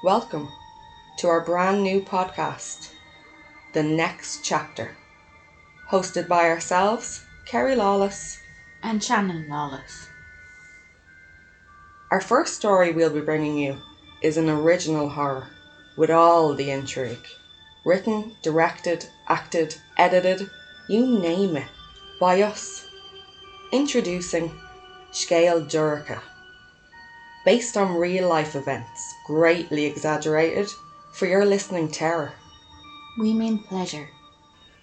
Welcome to our brand new podcast, The Next Chapter, hosted by ourselves, Kerrie Lawless and Shannon Lawless. Our first story we'll be bringing you is an original horror with all the intrigue. Written, directed, acted, edited, you name it, by us. Introducing Scéal Dorcha. Based on real life events, greatly exaggerated for your listening terror. We mean pleasure.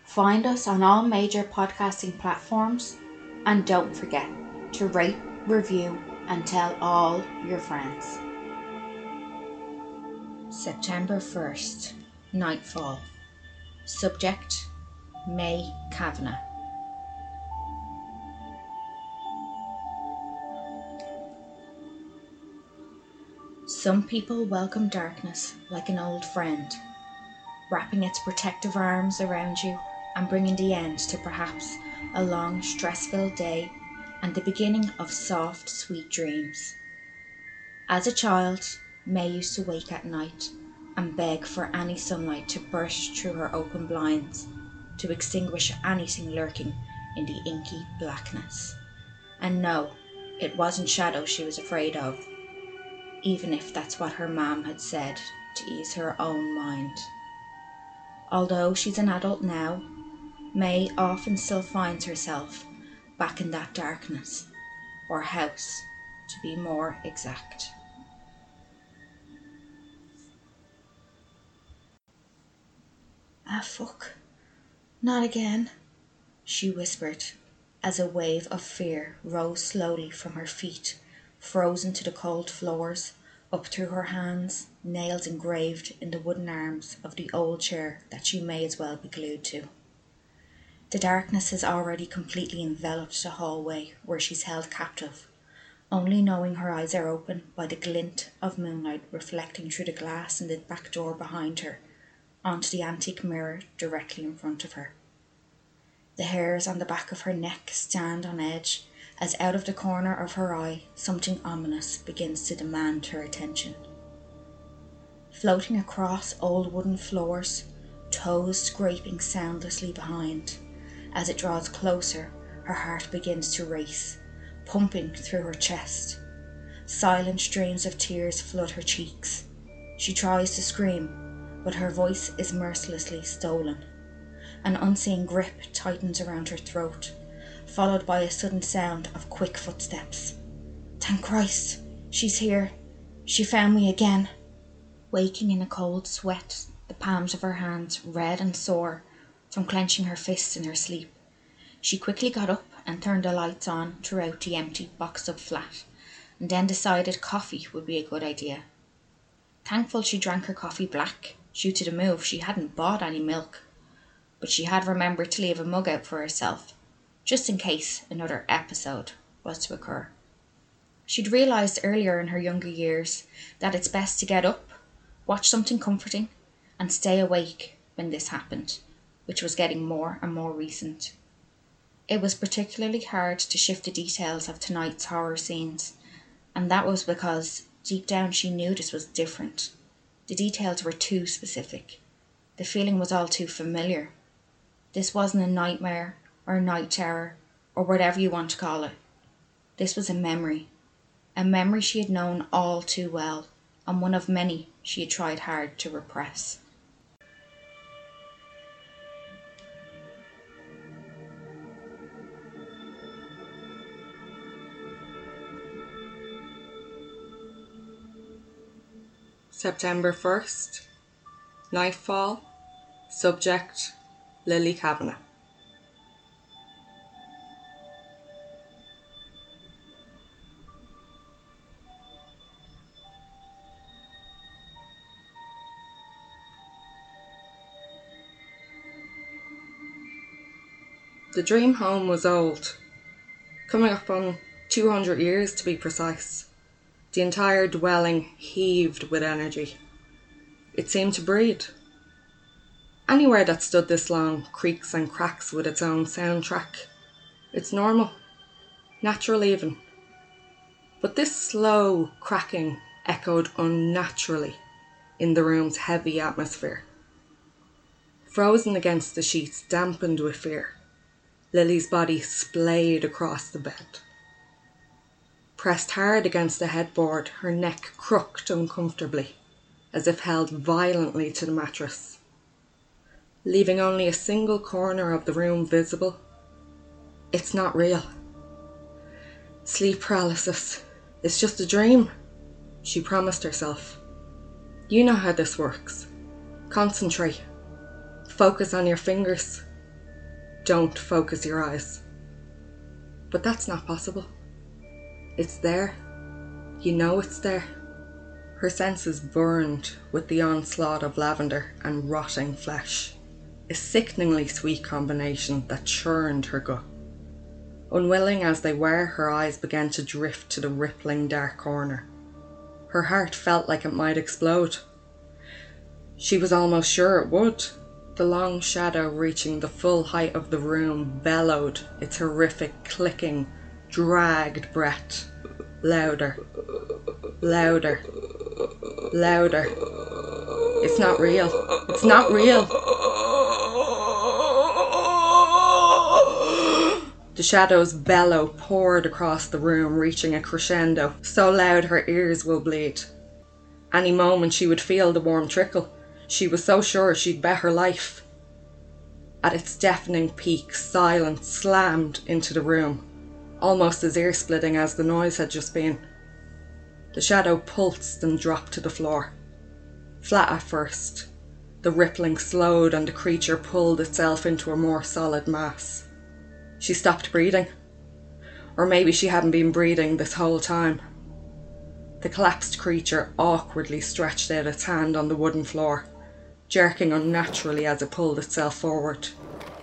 Find us on all major podcasting platforms and don't forget to rate, review, and tell all your friends. September 1st, Nightfall. Subject May Kavanagh. Some people welcome darkness like an old friend, wrapping its protective arms around you and bringing the end to perhaps a long, stress filled day and the beginning of soft, sweet dreams. As a child, May used to wake at night and beg for any sunlight to burst through her open blinds to extinguish anything lurking in the inky blackness. And no, it wasn't shadows she was afraid of, even if that's what her mam had said to ease her own mind. Although she's an adult now, May often still finds herself back in that darkness, or house to be more exact. Ah, fuck. Not again, she whispered as a wave of fear rose slowly from her feet, frozen to the cold floors, up through her hands, nails engraved in the wooden arms of the old chair that she may as well be glued to. The darkness has already completely enveloped the hallway where she's held captive, only knowing her eyes are open by the glint of moonlight reflecting through the glass in the back door behind her onto the antique mirror directly in front of her. The hairs on the back of her neck stand on edge as out of the corner of her eye something ominous begins to demand her attention. Floating across old wooden floors, toes scraping soundlessly behind. As it draws closer, her heart begins to race, pumping through her chest. Silent streams of tears flood her cheeks. She tries to scream, but her voice is mercilessly stolen. An unseen grip tightens around her throat, followed by a sudden sound of quick footsteps. Thank Christ, she's here. She found me again. Waking in a cold sweat, the palms of her hands red and sore from clenching her fists in her sleep, she quickly got up and turned the lights on throughout the empty boxed up flat, and then decided coffee would be a good idea. Thankful she drank her coffee black, Due to the move, she hadn't bought any milk, but she had remembered to leave a mug out for herself, just in case another episode was to occur. She'd realised earlier in her younger years that it's best to get up, watch something comforting, and stay awake when this happened, which was getting more and more recent. It was particularly hard to shift the details of tonight's horror scenes, and that was because deep down she knew this was different. The details were too specific. The feeling was all too familiar. This wasn't a nightmare or night terror or whatever you want to call it. This was a memory. A memory she had known all too well, and one of many she had tried hard to repress. September 1st, Nightfall, Subject Lily Kavanagh. The dream home was old, coming up on 200 years to be precise. The entire dwelling heaved with energy. It seemed to breathe. Anywhere that stood this long creaks and cracks with its own soundtrack. It's normal, natural even. But this slow cracking echoed unnaturally, in the room's heavy atmosphere. Frozen against the sheets, dampened with fear, Lily's body splayed across the bed. Pressed hard against the headboard, her neck crooked uncomfortably, as if held violently to the mattress. Leaving only a single corner of the room visible, it's not real. Sleep paralysis. It's just a dream, she promised herself. You know how this works. Concentrate. Focus on your fingers. Don't focus your eyes. But that's not possible. It's there. You know it's there. Her senses burned with the onslaught of lavender and rotting flesh. A sickeningly sweet combination that churned her gut. Unwilling as they were, her eyes began to drift to the rippling dark corner. Her heart felt like it might explode. She was almost sure it would. The long shadow reaching the full height of the room bellowed its horrific clicking, dragged breath. Louder. Louder. Louder. It's not real. It's not real. The shadow's bellow poured across the room, reaching a crescendo, so loud her ears will bleed. Any moment she would feel the warm trickle. She was so sure she'd bet her life. At its deafening peak, silence slammed into the room, almost as ear splitting as the noise had just been. The shadow pulsed and dropped to the floor. Flat at first, the rippling slowed and the creature pulled itself into a more solid mass. She stopped breathing. Or maybe she hadn't been breathing this whole time. The collapsed creature awkwardly stretched out its hand on the wooden floor jerking unnaturally as it pulled itself forward,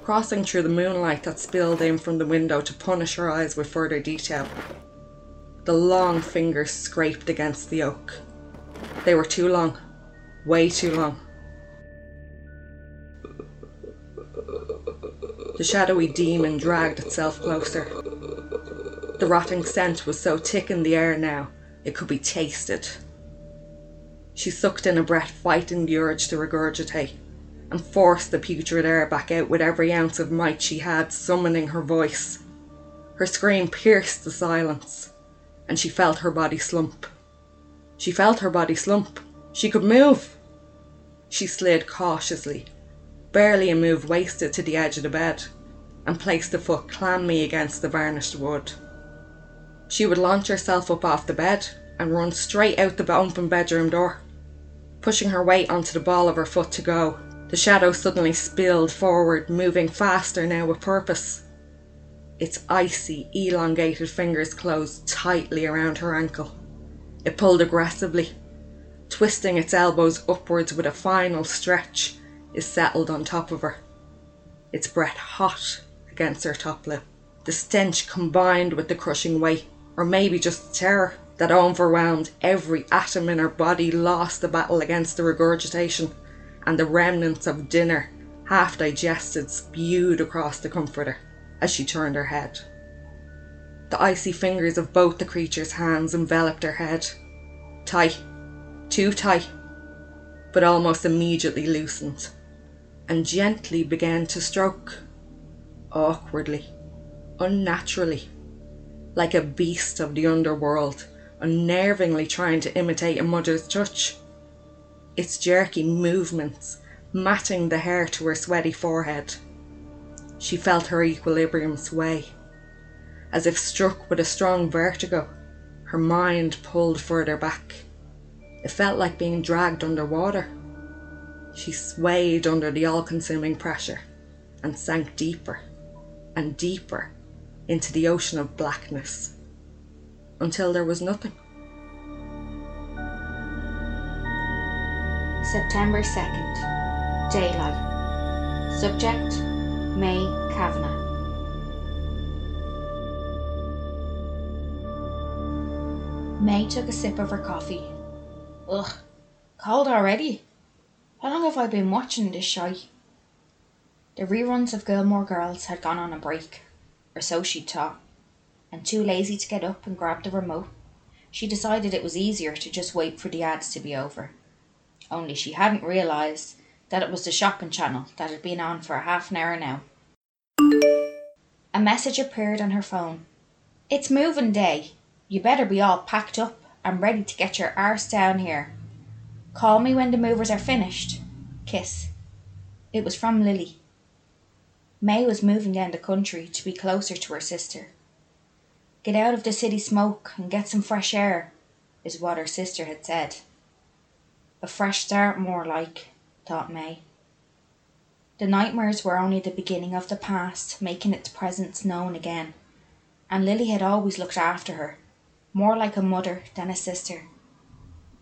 crossing through the moonlight that spilled in from the window to punish her eyes with further detail. The long fingers scraped against the oak. They were too long, way too long. The shadowy demon dragged itself closer. The rotting scent was so thick in the air now, it could be tasted. She sucked in a breath, fighting the urge to regurgitate, and forced the putrid air back out with every ounce of might she had, summoning her voice. Her scream pierced the silence, and she felt her body slump. She felt her body slump. She could move. She slid cautiously, barely a move wasted to the edge of the bed, and placed a foot clammy against the varnished wood. She would launch herself up off the bed and run straight out the open bedroom door pushing her weight onto the ball of her foot to go. The shadow suddenly spilled forward, moving faster now with purpose. Its icy, elongated fingers closed tightly around her ankle. It pulled aggressively, twisting its elbows upwards with a final stretch, it settled on top of her. Its breath hot against her top lip. The stench combined with the crushing weight, or maybe just the terror that overwhelmed every atom in her body, lost the battle against the regurgitation, and the remnants of dinner, half digested, spewed across the comforter as she turned her head. The icy fingers of both the creature's hands enveloped her head. Tight, too tight, but almost immediately loosened, and gently began to stroke. Awkwardly, unnaturally, like a beast of the underworld unnervingly trying to imitate a mother's touch. Its jerky movements matting the hair to her sweaty forehead. She felt her equilibrium sway. As if struck with a strong vertigo, her mind pulled further back. It felt like being dragged under water. She swayed under the all consuming pressure and sank deeper and deeper into the ocean of blackness until there was nothing. September 2nd. Daylight. Subject May Kavanagh. May took a sip of her coffee. Ugh, cold already. How long have I been watching this show? The reruns of Gilmore Girls had gone on a break, or so she thought and too lazy to get up and grab the remote, she decided it was easier to just wait for the ads to be over. only she hadn't realised that it was the shopping channel that had been on for a half an hour now. A message appeared on her phone. It's moving day. You better be all packed up and ready to get your arse down here. Call me when the movers are finished. Kiss. It was from Lily. May was moving down the country to be closer to her sister. Get out of the city smoke and get some fresh air, is what her sister had said. A fresh start, more like, thought May. The nightmares were only the beginning of the past making its presence known again, and Lily had always looked after her, more like a mother than a sister.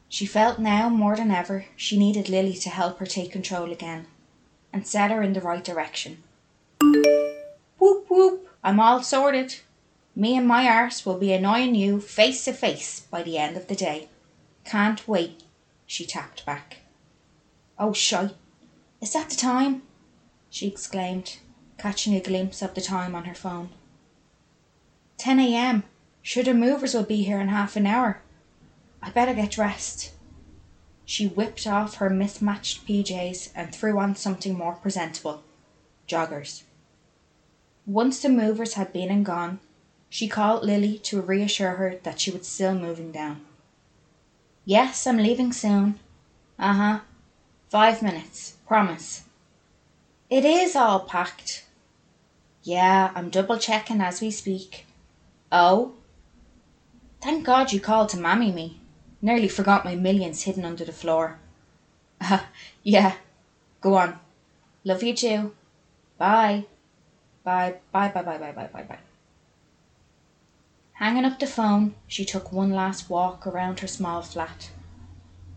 She felt now more than ever she needed Lily to help her take control again and set her in the right direction. Whoop whoop, I'm all sorted. Me and my arse will be annoying you face to face by the end of the day. Can't wait, she tapped back. Oh, shite, is that the time? she exclaimed, catching a glimpse of the time on her phone. 10 a.m. Sure, the movers will be here in half an hour. I better get dressed. She whipped off her mismatched PJs and threw on something more presentable joggers. Once the movers had been and gone, she called Lily to reassure her that she was still moving down. Yes, I'm leaving soon. Uh huh. Five minutes. Promise. It is all packed. Yeah, I'm double checking as we speak. Oh? Thank God you called to mammy me. Nearly forgot my millions hidden under the floor. Ah, yeah. Go on. Love you too. Bye, bye, bye, bye, bye, bye, bye, bye. Hanging up the phone, she took one last walk around her small flat.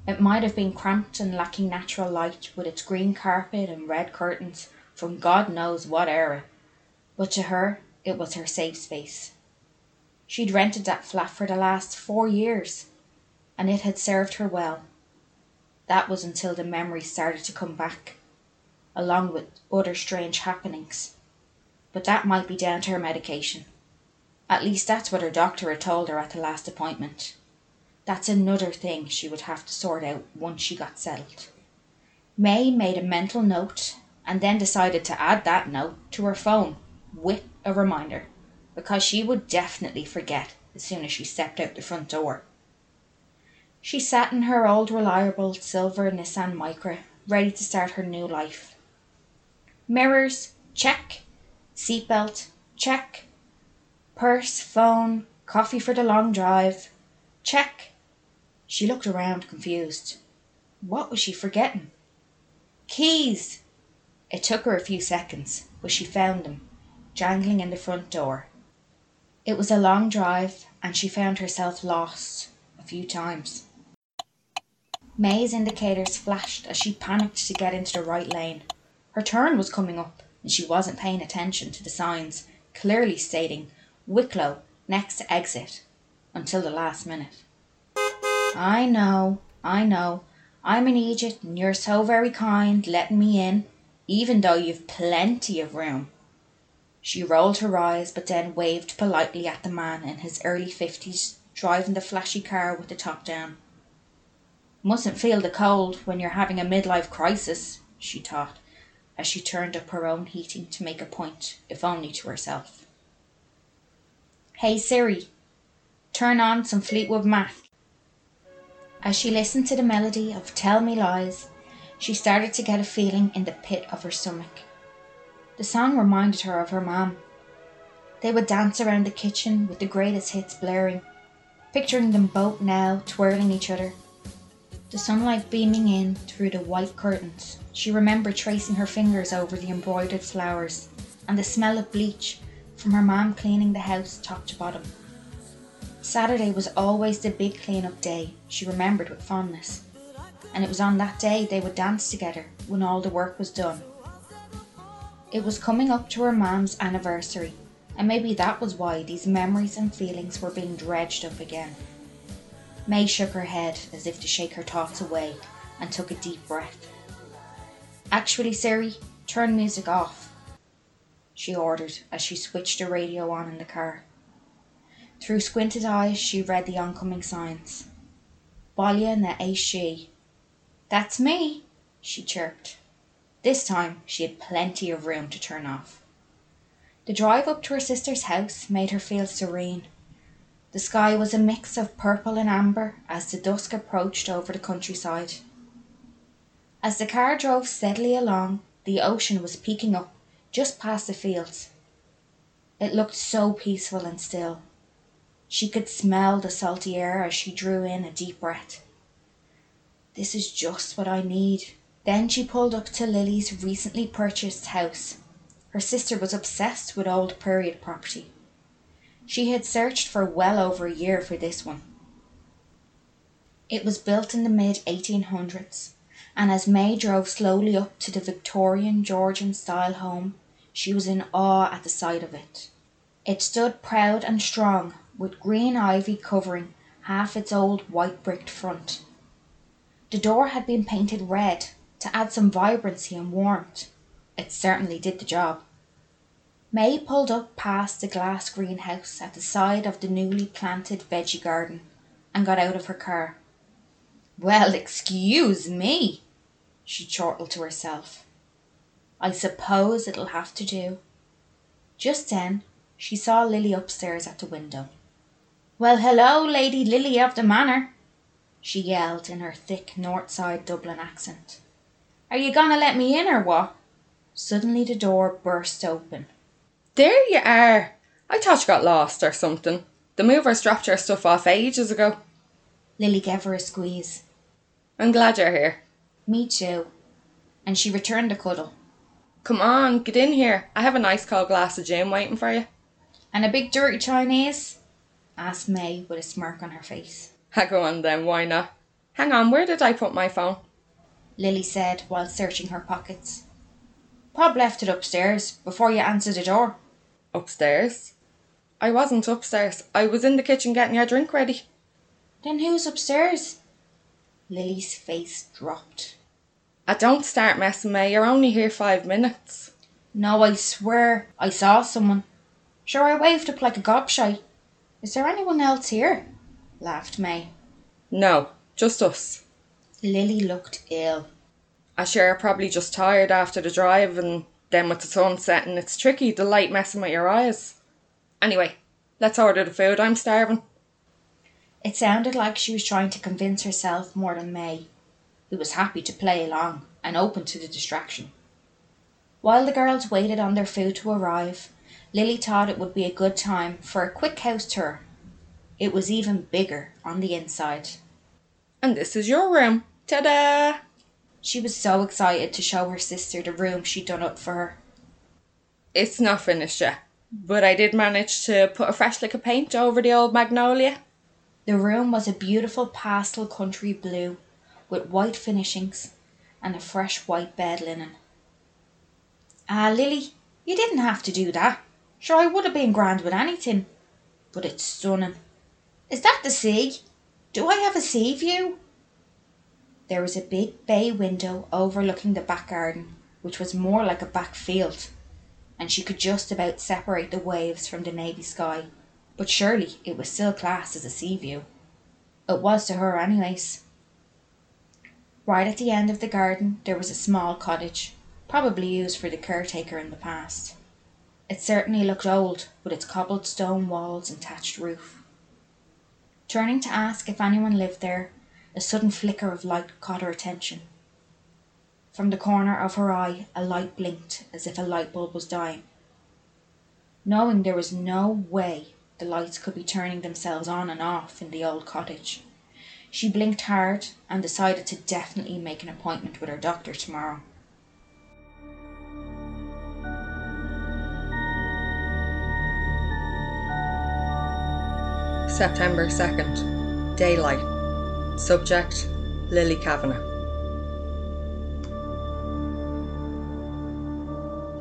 It might have been cramped and lacking natural light, with its green carpet and red curtains from God knows what era, but to her it was her safe space. She'd rented that flat for the last four years, and it had served her well. That was until the memories started to come back, along with other strange happenings. But that might be down to her medication. At least that's what her doctor had told her at the last appointment. That's another thing she would have to sort out once she got settled. May made a mental note and then decided to add that note to her phone with a reminder because she would definitely forget as soon as she stepped out the front door. She sat in her old reliable silver Nissan Micra, ready to start her new life. Mirrors, check. Seatbelt, check. Purse, phone, coffee for the long drive. Check. She looked around, confused. What was she forgetting? Keys! It took her a few seconds, but she found them, jangling in the front door. It was a long drive, and she found herself lost a few times. May's indicators flashed as she panicked to get into the right lane. Her turn was coming up, and she wasn't paying attention to the signs clearly stating Wicklow, next exit, until the last minute. I know, I know. I'm in Egypt, and you're so very kind, letting me in, even though you've plenty of room. She rolled her eyes, but then waved politely at the man in his early fifties, driving the flashy car with the top down. Mustn't feel the cold when you're having a midlife crisis, she thought, as she turned up her own heating to make a point, if only to herself. Hey Siri, turn on some Fleetwood Mac. As she listened to the melody of Tell Me Lies, she started to get a feeling in the pit of her stomach. The song reminded her of her mom. They would dance around the kitchen with the greatest hits blaring, picturing them both now twirling each other. The sunlight beaming in through the white curtains, she remembered tracing her fingers over the embroidered flowers and the smell of bleach from her mom cleaning the house top to bottom. Saturday was always the big clean up day, she remembered with fondness, and it was on that day they would dance together when all the work was done. It was coming up to her mom's anniversary, and maybe that was why these memories and feelings were being dredged up again. May shook her head as if to shake her thoughts away and took a deep breath. Actually, Siri, turn music off she ordered as she switched the radio on in the car. Through squinted eyes she read the oncoming signs. Baile na é That's me, she chirped. This time she had plenty of room to turn off. The drive up to her sister's house made her feel serene. The sky was a mix of purple and amber as the dusk approached over the countryside. As the car drove steadily along, the ocean was peeking up just past the fields. It looked so peaceful and still. She could smell the salty air as she drew in a deep breath. This is just what I need. Then she pulled up to Lily's recently purchased house her sister was obsessed with old period property. She had searched for well over a year for this one. It was built in the mid 1800s, and as May drove slowly up to the Victorian Georgian style home, she was in awe at the sight of it. It stood proud and strong, with green ivy covering half its old white bricked front. The door had been painted red to add some vibrancy and warmth. It certainly did the job. May pulled up past the glass greenhouse at the side of the newly planted veggie garden and got out of her car. Well, excuse me, she chortled to herself. I suppose it'll have to do. Just then she saw Lily upstairs at the window. Well, hello, Lady Lily of the Manor, she yelled in her thick North Side Dublin accent. Are you going to let me in or what? Suddenly the door burst open. There you are! I thought you got lost or something. The movers dropped your stuff off ages ago. Lily gave her a squeeze. I'm glad you're here. Me too. And she returned the cuddle. Come on, get in here. I have a nice cold glass of gin waiting for you. And a big dirty Chinese? asked May with a smirk on her face. Go on then, why not? Hang on, where did I put my phone? Lily said while searching her pockets. Bob left it upstairs before you answered the door. Upstairs? I wasn't upstairs. I was in the kitchen getting your drink ready. Then who's upstairs? Lily's face dropped. I don't start messing, May. You're only here five minutes. No, I swear I saw someone. Sure, I waved up like a gobshite. Is there anyone else here? laughed May. No, just us. Lily looked ill. I sure you're probably just tired after the drive and then with the sun setting it's tricky, the light messing with your eyes. Anyway, let's order the food, I'm starving. It sounded like she was trying to convince herself more than May, who was happy to play along and open to the distraction. While the girls waited on their food to arrive, Lily thought it would be a good time for a quick house tour. It was even bigger on the inside. And this is your room. Ta da! She was so excited to show her sister the room she'd done up for her. It's not finished yet, but I did manage to put a fresh lick of paint over the old magnolia. The room was a beautiful pastel country blue with white finishings and a fresh white bed linen. Ah, Lily, you didn't have to do that. Sure, I would have been grand with anything. But it's stunning. Is that the sea? Do I have a sea view? There was a big bay window overlooking the back garden, which was more like a back field, and she could just about separate the waves from the navy sky. But surely it was still classed as a sea view. It was to her, anyways. Right at the end of the garden there was a small cottage, probably used for the caretaker in the past. It certainly looked old, with its cobbled stone walls and thatched roof. Turning to ask if anyone lived there, a sudden flicker of light caught her attention. From the corner of her eye a light blinked as if a light bulb was dying. Knowing there was no way the lights could be turning themselves on and off in the old cottage, she blinked hard and decided to definitely make an appointment with her doctor tomorrow. September 2nd. Daylight. Subject Lily Kavanagh.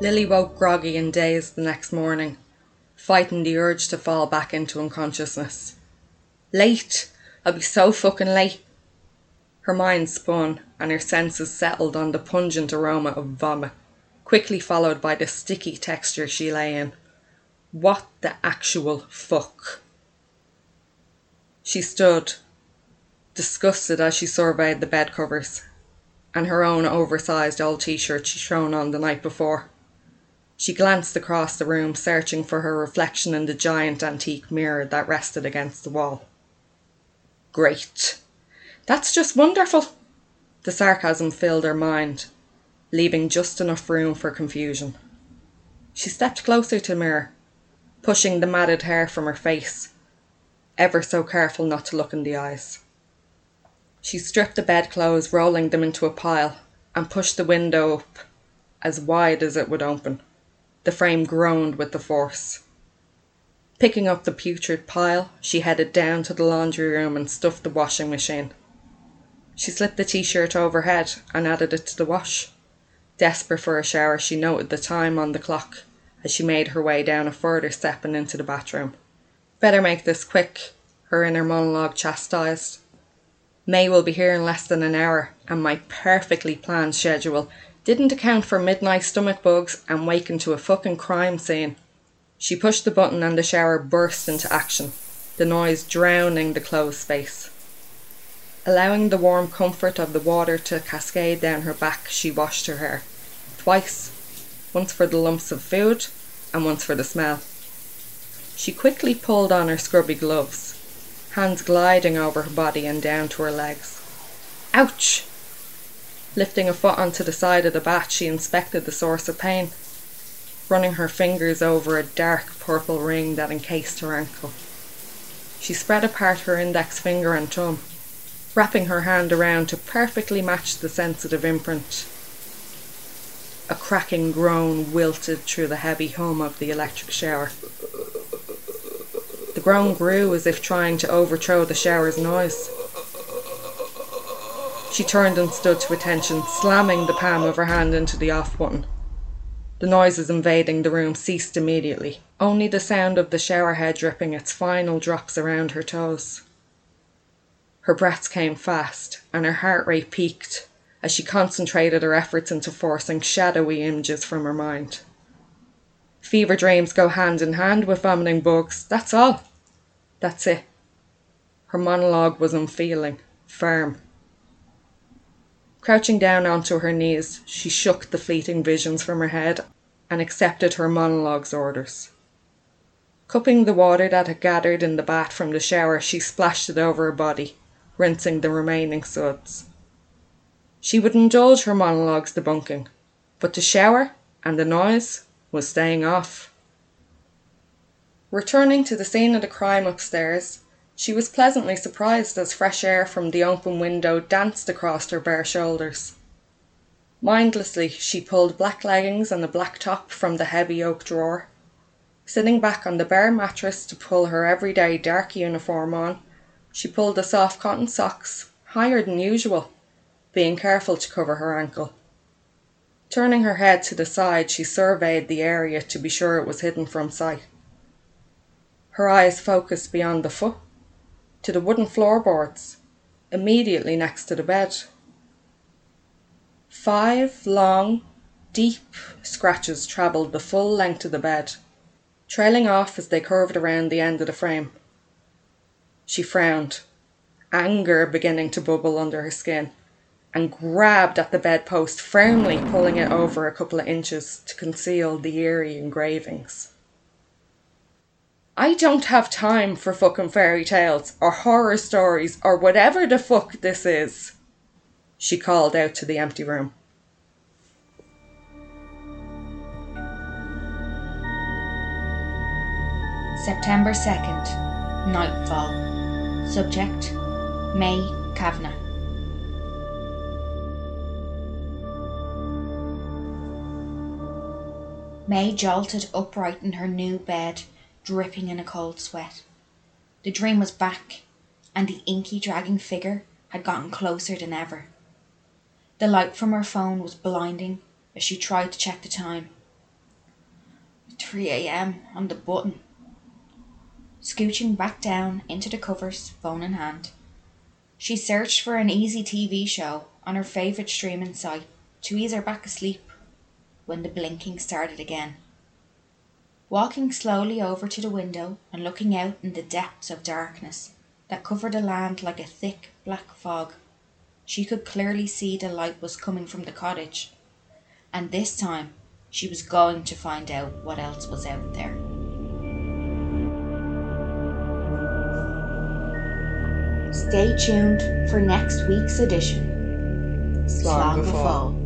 Lily woke groggy and dazed the next morning, fighting the urge to fall back into unconsciousness. Late! I'll be so fucking late! Her mind spun and her senses settled on the pungent aroma of vomit, quickly followed by the sticky texture she lay in. What the actual fuck? She stood, disgusted as she surveyed the bed covers. and her own oversized old t shirt she'd thrown on the night before. She glanced across the room, searching for her reflection in the giant antique mirror that rested against the wall. Great. That's just wonderful. The sarcasm filled her mind, leaving just enough room for confusion. She stepped closer to the mirror, pushing the matted hair from her face, ever so careful not to look in the eyes. She stripped the bedclothes, rolling them into a pile, and pushed the window up as wide as it would open. The frame groaned with the force. Picking up the putrid pile, she headed down to the laundry room and stuffed the washing machine. She slipped the t shirt overhead and added it to the wash. Desperate for a shower, she noted the time on the clock as she made her way down a further step and into the bathroom. Better make this quick, her inner monologue chastised. May will be here in less than an hour, and my perfectly planned schedule didn't account for midnight stomach bugs and waking to a fucking crime scene. She pushed the button and the shower burst into action, the noise drowning the closed space. Allowing the warm comfort of the water to cascade down her back, she washed her hair. Twice. Once for the lumps of food, and once for the smell. She quickly pulled on her scrubby gloves, hands gliding over her body and down to her legs. Ouch! Lifting a foot onto the side of the bath, she inspected the source of pain, running her fingers over a dark purple ring that encased her ankle. She spread apart her index finger and thumb wrapping her hand around to perfectly match the sensitive imprint. A cracking groan wilted through the heavy hum of the electric shower. The groan grew as if trying to overthrow the shower's noise. She turned and stood to attention, slamming the palm of her hand into the off button. The noises invading the room ceased immediately, only the sound of the shower head dripping its final drops around her toes. Her breaths came fast, and her heart rate peaked as she concentrated her efforts into forcing shadowy images from her mind. Fever dreams go hand in hand with vomiting bugs, that's all. That's it. Her monologue was unfeeling, firm. Crouching down onto her knees, she shook the fleeting visions from her head and accepted her monologue's orders. Cupping the water that had gathered in the bath from the shower, she splashed it over her body rinsing the remaining suds. She would indulge her monologue's debunking, but the shower and the noise was staying off. Returning to the scene of the crime upstairs, she was pleasantly surprised as fresh air from the open window danced across her bare shoulders. Mindlessly, she pulled black leggings and a black top from the heavy oak drawer. Sitting back on the bare mattress to pull her everyday dark uniform on, she pulled the soft cotton socks higher than usual, being careful to cover her ankle. Turning her head to the side, she surveyed the area to be sure it was hidden from sight. Her eyes focused beyond the foot to the wooden floorboards immediately next to the bed. Five long, deep scratches travelled the full length of the bed, trailing off as they curved around the end of the frame. She frowned, anger beginning to bubble under her skin, and grabbed at the bedpost, firmly pulling it over a couple of inches to conceal the eerie engravings. I don't have time for fucking fairy tales or horror stories or whatever the fuck this is, she called out to the empty room. September 2nd, Nightfall. Subject May Kavanagh. May jolted upright in her new bed, dripping in a cold sweat. The dream was back, and the inky dragging figure had gotten closer than ever. The light from her phone was blinding as she tried to check the time. 3 a.m. on the button scooching back down into the covers, phone in hand. She searched for an easy TV show on her favourite streaming site to ease her back asleep when the blinking started again. Walking slowly over to the window and looking out in the depths of darkness that covered the land like a thick black fog, She could clearly see the light was coming from the cottage. And this time she was going to find out what else was out there. Stay tuned for next week's edition. Slán go.